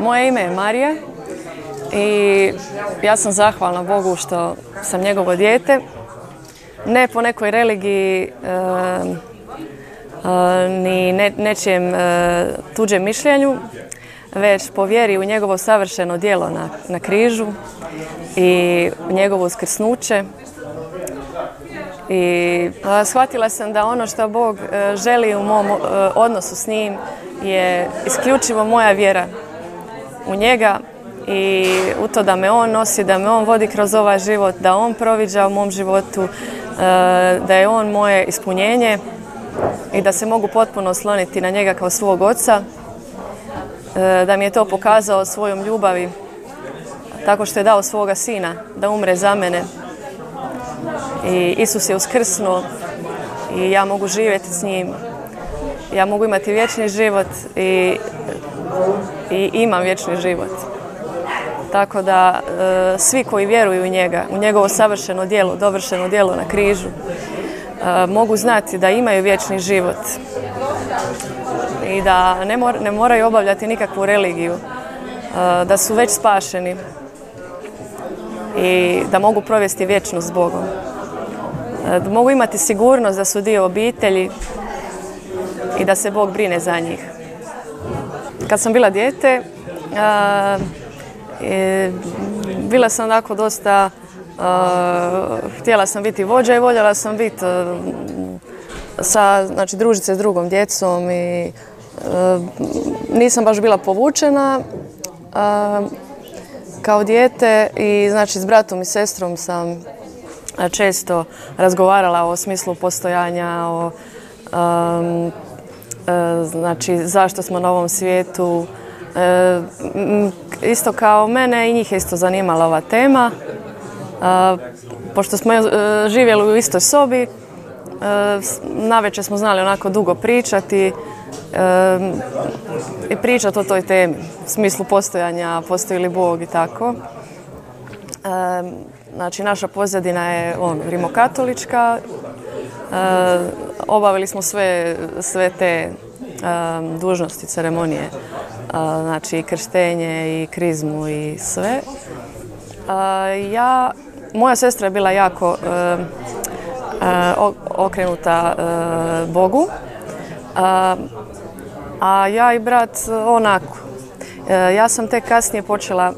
Moje ime je Marija i ja sam zahvalna Bogu što sam njegovo dijete. Ne po nekoj religiji ni nečijem tuđem mišljenju, već po vjeri u njegovo savršeno djelo na, na križu i njegovo uskrsnuće. I shvatila sam da ono što Bog e, želi u mom e, odnosu s njim je isključivo moja vjera u njega i u to da me on nosi, da me on vodi kroz ovaj život, da on proviđa u mom životu, e, da je on moje ispunjenje i da se mogu potpuno osloniti na njega kao svog oca, da mi je to pokazao svojom ljubavi tako što je dao svoga sina da umre za mene. I Isus je uskrsnuo i ja mogu živjeti s njim. Ja mogu imati vječni život i, i imam vječni život. Tako da e, svi koji vjeruju u njega, u njegovo savršeno djelo, dovršeno djelo na križu, e, mogu znati da imaju vječni život i da ne, ne moraju obavljati nikakvu religiju, e, da su već spašeni i da mogu provesti vječnost s Bogom. Da mogu imati sigurnost da su dio obitelji i da se Bog brine za njih. Kad sam bila dijete, bila sam onako dosta, htjela sam biti vođa i voljela sam biti sa, znači, družiti se s drugom djecom i nisam baš bila povučena kao dijete i znači s bratom i sestrom sam često razgovarala o smislu postojanja, o znači zašto smo na ovom svijetu. E, isto kao mene i njih je isto zanimala ova tema. pošto smo e, živjeli u istoj sobi, navečer smo znali onako dugo pričati i pričati o toj temi, u smislu postojanja, postoji li Bog i tako. Znači, naša pozadina je on, rimokatolička. Obavili smo sve, sve te dužnosti, ceremonije, znači i krštenje i krizmu i sve. ja, moja sestra je bila jako okrenuta Bogu a ja i brat onako. Ja sam tek kasnije počela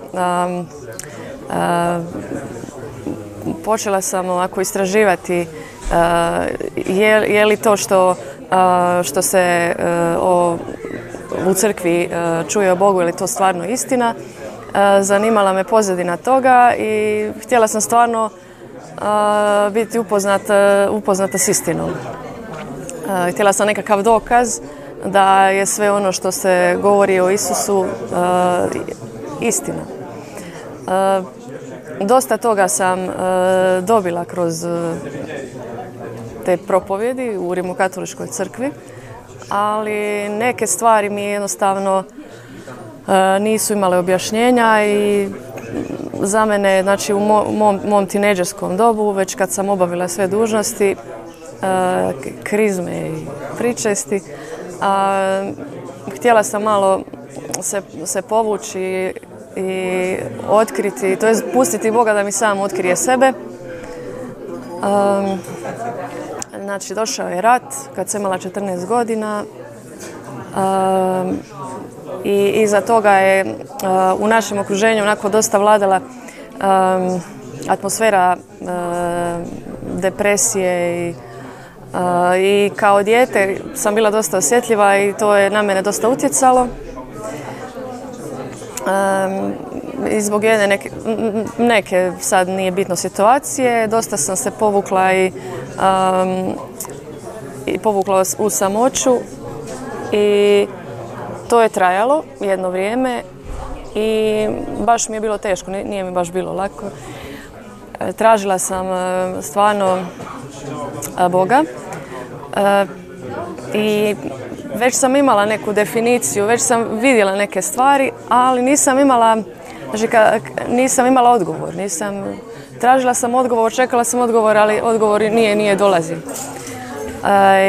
počela sam ovako istraživati e, je, li to što, što se e, u crkvi čuje o Bogu, je li to stvarno istina. Zanimala me pozadina toga i htjela sam stvarno biti upoznata, upoznata s istinom. Htjela sam nekakav dokaz da je sve ono što se govori o Isusu istina. Dosta toga sam dobila kroz te propovjedi u Rimokatoličkoj crkvi, ali neke stvari mi jednostavno nisu imale objašnjenja i za mene, znači u mom, mom tineđerskom dobu, već kad sam obavila sve dužnosti, krizme i pričesti, a, htjela sam malo se, se povući i otkriti, to je pustiti Boga da mi sam otkrije sebe. Znači, došao je rat kad sam imala 14 godina i iza toga je u našem okruženju onako dosta vladala atmosfera depresije i i kao dijete sam bila dosta osjetljiva i to je na mene dosta utjecalo. I zbog jedne neke, neke sad nije bitno situacije, dosta sam se povukla i, i povukla u samoću i to je trajalo jedno vrijeme i baš mi je bilo teško, nije mi baš bilo lako. E, tražila sam e, stvarno Boga i već sam imala neku definiciju, već sam vidjela neke stvari, ali nisam imala, znači nisam imala odgovor, nisam, tražila sam odgovor, čekala sam odgovor, ali odgovor nije, nije dolazi.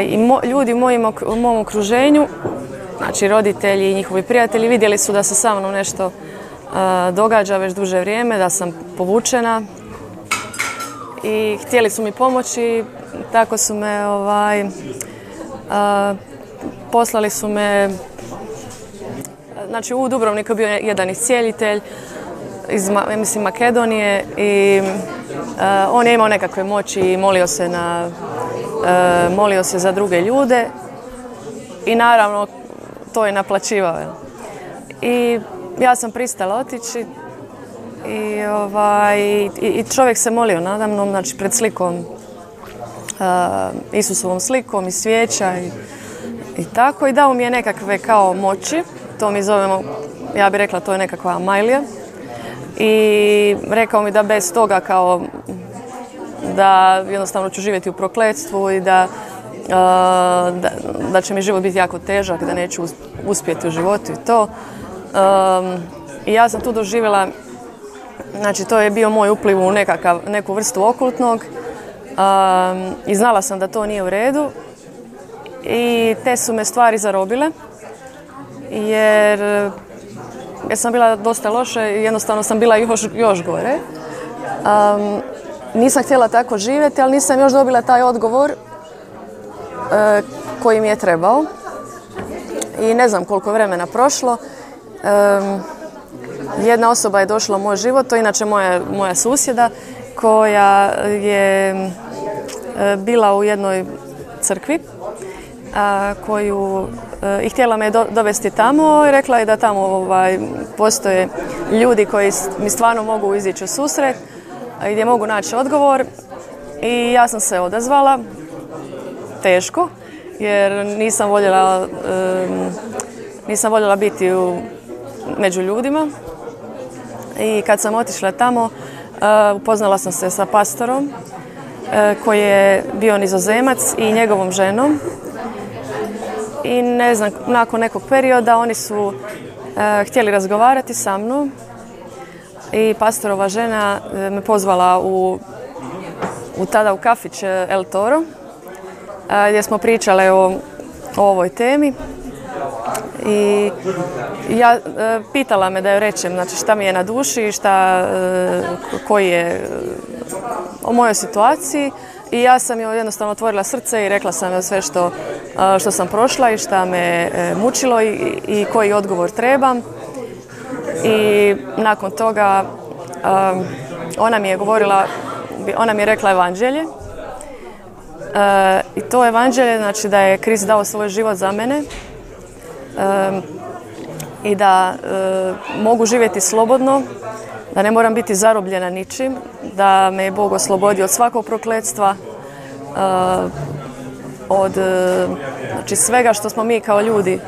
I ljudi u mom okruženju znači roditelji i njihovi prijatelji vidjeli su da se sa mnom nešto događa već duže vrijeme, da sam povučena i htjeli su mi pomoći, tako su me ovaj, poslali su me znači u Dubrovniku bio jedan iscijelitelj iz mislim, Makedonije i on je imao nekakve moći i molio se na molio se za druge ljude i naravno to je naplaćivao. I ja sam pristala otići i, ovaj, i, čovjek se molio nadamnom, znači pred slikom, Isusovom slikom i svijeća i, i tako i dao mi je nekakve kao moći, to mi zovemo, ja bih rekla to je nekakva majlija i rekao mi da bez toga kao da jednostavno ću živjeti u prokletstvu i da, da, da će mi život biti jako težak, da neću uspjeti u životu i to. I ja sam tu doživjela, znači to je bio moj upliv u nekakav, neku vrstu okultnog i znala sam da to nije u redu i te su me stvari zarobile jer ja sam bila dosta loše i jednostavno sam bila još, još gore. nisam htjela tako živjeti, ali nisam još dobila taj odgovor uh, koji mi je trebao. I ne znam koliko vremena prošlo. jedna osoba je došla u moj život, to je inače moja, moja susjeda koja je e, bila u jednoj crkvi koju e, i htjela me dovesti tamo i rekla je da tamo ovaj, postoje ljudi koji mi stvarno mogu izići u susret i gdje mogu naći odgovor. I ja sam se odazvala. Teško jer nisam voljela nisam voljela biti u, među ljudima. I kad sam otišla tamo e, upoznala sam se sa pastorom e, koji je bio nizozemac i njegovom ženom i ne znam, nakon nekog perioda oni su e, htjeli razgovarati sa mnom i pastorova žena e, me pozvala u, u tada u kafić e, El Toro gdje smo pričale o, o ovoj temi. I ja pitala me da joj rečem znači šta mi je na duši, šta, koji je o mojoj situaciji i ja sam joj jednostavno otvorila srce i rekla sam joj sve što, što sam prošla i šta me e, mučilo i, i koji odgovor trebam. I nakon toga ona mi je govorila, ona mi je rekla evanđelje. E, I to evanđelje znači da je Krist dao svoj život za mene i da e, mogu živjeti slobodno, da ne moram biti zarobljena ničim, da me je Bog oslobodio od svakog prokletstva, uh, od uh, znači svega što smo mi kao ljudi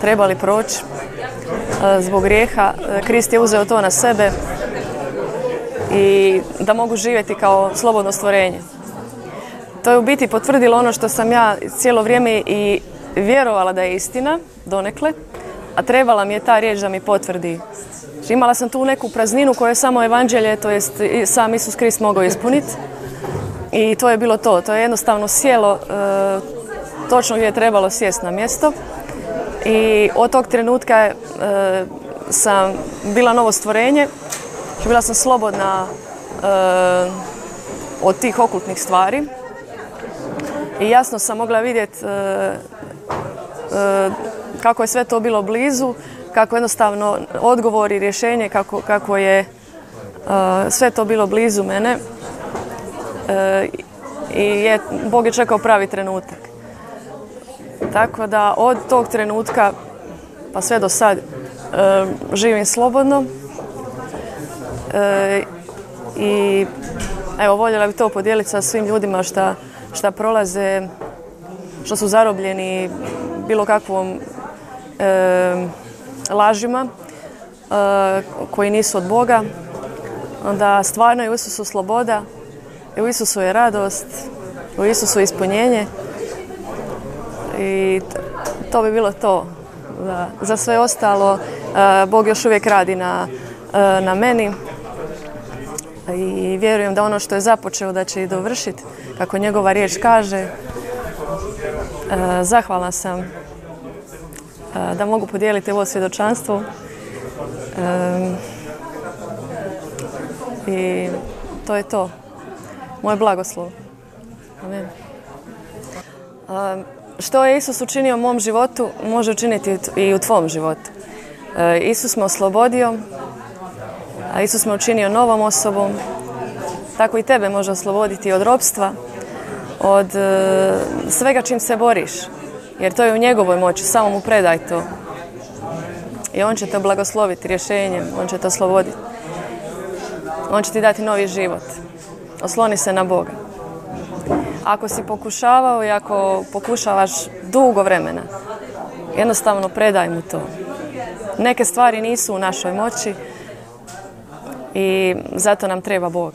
trebali proći uh, zbog grijeha. Krist je uzeo to na sebe i da mogu živjeti kao slobodno stvorenje. To je u biti potvrdilo ono što sam ja cijelo vrijeme i vjerovala da je istina, donekle, a trebala mi je ta riječ da mi potvrdi imala sam tu neku prazninu koju je samo evanđelje, to jest sam Isus Krist mogao ispuniti. I to je bilo to. To je jednostavno sjelo e, točno gdje je trebalo sjest na mjesto. I od tog trenutka e, sam bila novo stvorenje. Bila sam slobodna e, od tih okultnih stvari. I jasno sam mogla vidjeti kako je sve to bilo blizu, kako jednostavno odgovor i rješenje kako, kako je e, sve to bilo blizu mene e, i je, Bog je čekao pravi trenutak. Tako da od tog trenutka pa sve do sad e, živim slobodno i evo voljela bih to podijeliti sa svim ljudima šta, šta prolaze, što su zarobljeni bilo kakvom lažima koji nisu od Boga, onda stvarno je u Isusu sloboda, u Isusu je radost, u Isusu je ispunjenje i to bi bilo to. Za sve ostalo Bog još uvijek radi na, na meni i vjerujem da ono što je započeo da će i dovršiti kako njegova riječ kaže. Zahvalna sam da mogu podijeliti ovo svjedočanstvo. I to je to. Moj blagoslov. Amen. Što je Isus učinio u mom životu, može učiniti i u tvom životu. E, Isus me oslobodio, a Isus me učinio novom osobom. Tako i tebe može osloboditi od robstva, od e, svega čim se boriš. Jer to je u njegovoj moći, samo mu predaj to. I on će te blagosloviti rješenjem, on će te osloboditi. On će ti dati novi život. Osloni se na Boga. Ako si pokušavao i ako pokušavaš dugo vremena, jednostavno predaj mu to. Neke stvari nisu u našoj moći i zato nam treba Bog.